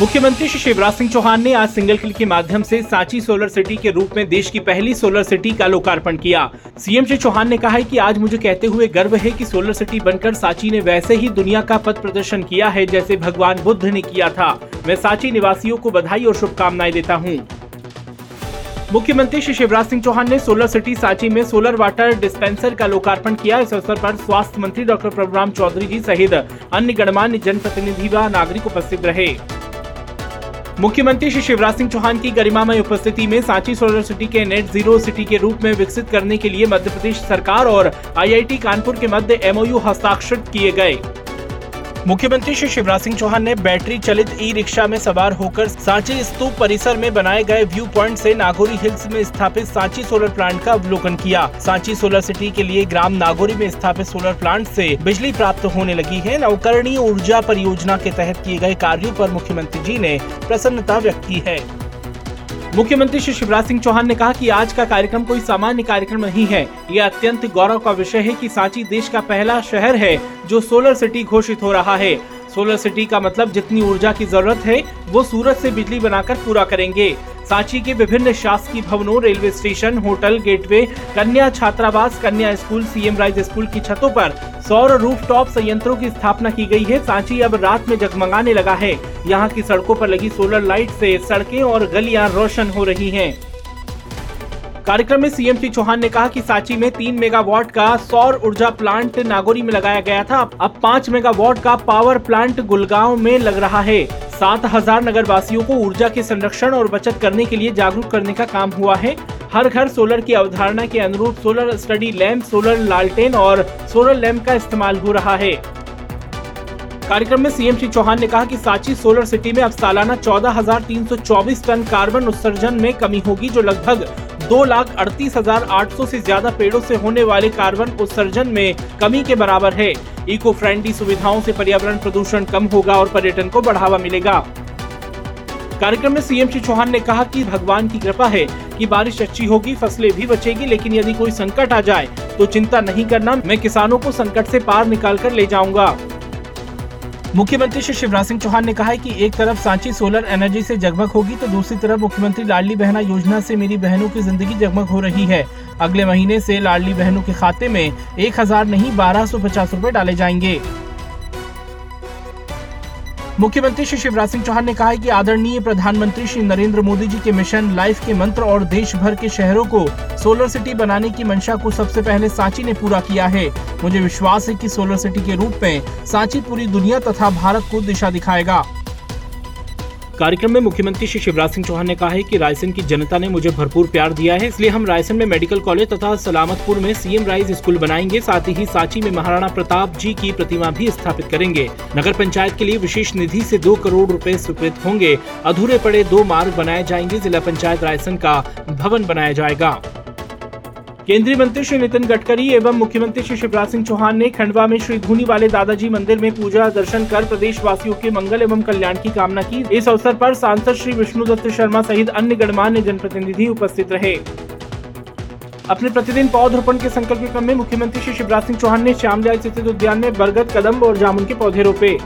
मुख्यमंत्री श्री शिवराज सिंह चौहान ने आज सिंगल क्लिक के माध्यम से सांची सोलर सिटी के रूप में देश की पहली सोलर सिटी का लोकार्पण किया। सीएम श्री चौहान ने कहा है कि आज मुझे कहते हुए गर्व है कि सोलर सिटी बनकर सांची ने वैसे ही दुनिया का पथ प्रदर्शन किया है जैसे भगवान बुद्ध ने किया था। मैं सांची निवासियों को बधाई और शुभकामनाएँ देता हूँ। मुख्यमंत्री श्री शिवराज सिंह चौहान ने सोलर सिटी सांची में सोलर वाटर डिस्पेंसर का लोकार्पण किया। इस अवसर पर स्वास्थ्य मंत्री डॉक्टर प्रभुराम चौधरी जी सहित अन्य गणमान्य जनप्रतिनिधि व नागरिक उपस्थित रहे। मुख्यमंत्री श्री शिवराज सिंह चौहान की गरिमामय उपस्थिति में सांची सोलर सिटी के नेट ज़ीरो सिटी के रूप में विकसित करने के लिए मध्य प्रदेश सरकार और आईआईटी कानपुर के मध्य एमओयू हस्ताक्षर किए गए। मुख्यमंत्री श्री शिवराज सिंह चौहान ने बैटरी चलित ई रिक्शा में सवार होकर सांची स्तूप परिसर में बनाए गए व्यू पॉइंट से नागोरी हिल्स में स्थापित सांची सोलर प्लांट का अवलोकन किया। सांची सोलर सिटी के लिए ग्राम नागोरी में स्थापित सोलर प्लांट से बिजली प्राप्त होने लगी है। नवकरणीय ऊर्जा परियोजना के तहत किए गए कार्यो आरोप मुख्यमंत्री जी ने प्रसन्नता व्यक्त की है। मुख्यमंत्री श्री शिवराज सिंह चौहान ने कहा कि आज का कार्यक्रम कोई सामान्य कार्यक्रम नहीं है। यह अत्यंत गौरव का विषय है कि सांची देश का पहला शहर है जो सोलर सिटी घोषित हो रहा है। सोलर सिटी का मतलब जितनी ऊर्जा की ज़रूरत है, वो सूरज से बिजली बनाकर पूरा करेंगे। सांची के विभिन्न शासकीय भवनों, रेलवे स्टेशन, होटल, गेटवे, कन्या छात्रावास, कन्या स्कूल, सीएम राइज स्कूल की छतों पर सौर रूफ टॉप संयंत्रों की स्थापना की गई है सांची अब रात में जगमगाने लगा है यहाँ की सड़कों पर लगी सोलर लाइट से सड़कें और गलियाँ रोशन हो रही हैं। कार्यक्रम में सीएम श्री चौहान ने कहा कि सांची में तीन मेगावाट का सौर ऊर्जा प्लांट नागौरी में लगाया गया था। अब पाँच मेगावाट का पावर प्लांट गुलगांव में लग रहा है। सात हज़ार नगर वासियों को ऊर्जा के संरक्षण और बचत करने के लिए जागरूक करने का काम हुआ है। हर घर सोलर की अवधारणा के अनुरूप सोलर स्टडी लैंप सोलर लालटेन और सोलर लैंप का इस्तेमाल हो रहा है। कार्यक्रम में सीएम श्री चौहान ने कहा कि सांची सोलर सिटी में अब सालाना 14,324 टन कार्बन उत्सर्जन में कमी होगी जो लगभग दो लाख अड़तीस हज़ार आठ सौ ऐसी ज़्यादा पेड़ों से होने वाले कार्बन उत्सर्जन में कमी के बराबर है। इको फ्रेंडली सुविधाओं से पर्यावरण प्रदूषण कम होगा और पर्यटन को बढ़ावा मिलेगा। कार्यक्रम में सीएम श्री चौहान ने कहा कि भगवान की कृपा है कि बारिश अच्छी होगी, फ़सलें भी बचेगी, लेकिन यदि कोई संकट आ जाए तो चिंता नहीं करना, मैं किसानों को संकट से पार निकाल कर ले जाऊँगा। मुख्यमंत्री श्री शिवराज सिंह चौहान ने कहा है कि एक तरफ़ सांची सोलर एनर्जी से जगमग होगी तो दूसरी तरफ़ मुख्यमंत्री लाडली बहना योजना से मेरी बहनों की ज़िंदगी जगमग हो रही है। अगले महीने से लाडली बहनों के खाते में एक हज़ार नहीं, बारह सौ पचास रूपए डाले जाएँगे। मुख्यमंत्री श्री शिवराज सिंह चौहान ने कहा है कि आदरणीय प्रधानमंत्री श्री नरेंद्र मोदी जी के मिशन लाइफ के मंत्र और देश भर के शहरों को सोलर सिटी बनाने की मंशा को सबसे पहले सांची ने पूरा किया है। मुझे विश्वास है कि सोलर सिटी के रूप में सांची पूरी दुनिया तथा भारत को दिशा दिखाएगा। कार्यक्रम में मुख्यमंत्री श्री शिवराज सिंह चौहान ने कहा है कि रायसेन की जनता ने मुझे भरपूर प्यार दिया है, इसलिए हम रायसेन में मेडिकल कॉलेज तथा सलामतपुर में सीएम राइज स्कूल बनाएँगे, साथ ही सांची में महाराणा प्रताप जी की प्रतिमा भी स्थापित करेंगे। नगर पंचायत के लिए विशेष निधि से दो करोड़ रूपए स्वीकृत होंगे। अधूरे पड़े दो मार्ग बनाए जाएँगे, जिला पंचायत रायसेन का भवन बनाया जाएगा। केंद्रीय मंत्री श्री नितिन गडकरी एवं मुख्यमंत्री श्री शिवराज सिंह चौहान ने खंडवा में श्री धूनी वाले दादाजी मंदिर में पूजा दर्शन कर प्रदेशवासियों के मंगल एवं कल्याण की कामना की। इस अवसर पर सांसद श्री विष्णु दत्त शर्मा सहित अन्य गणमान्य जनप्रतिनिधि उपस्थित रहे। अपने प्रतिदिन पौधरोपण के संकल्प क्रम में मुख्यमंत्री श्री शिवराज सिंह चौहान ने श्यामलिया स्थित उद्यान में बरगद कदम और जामुन के पौधे रोपे।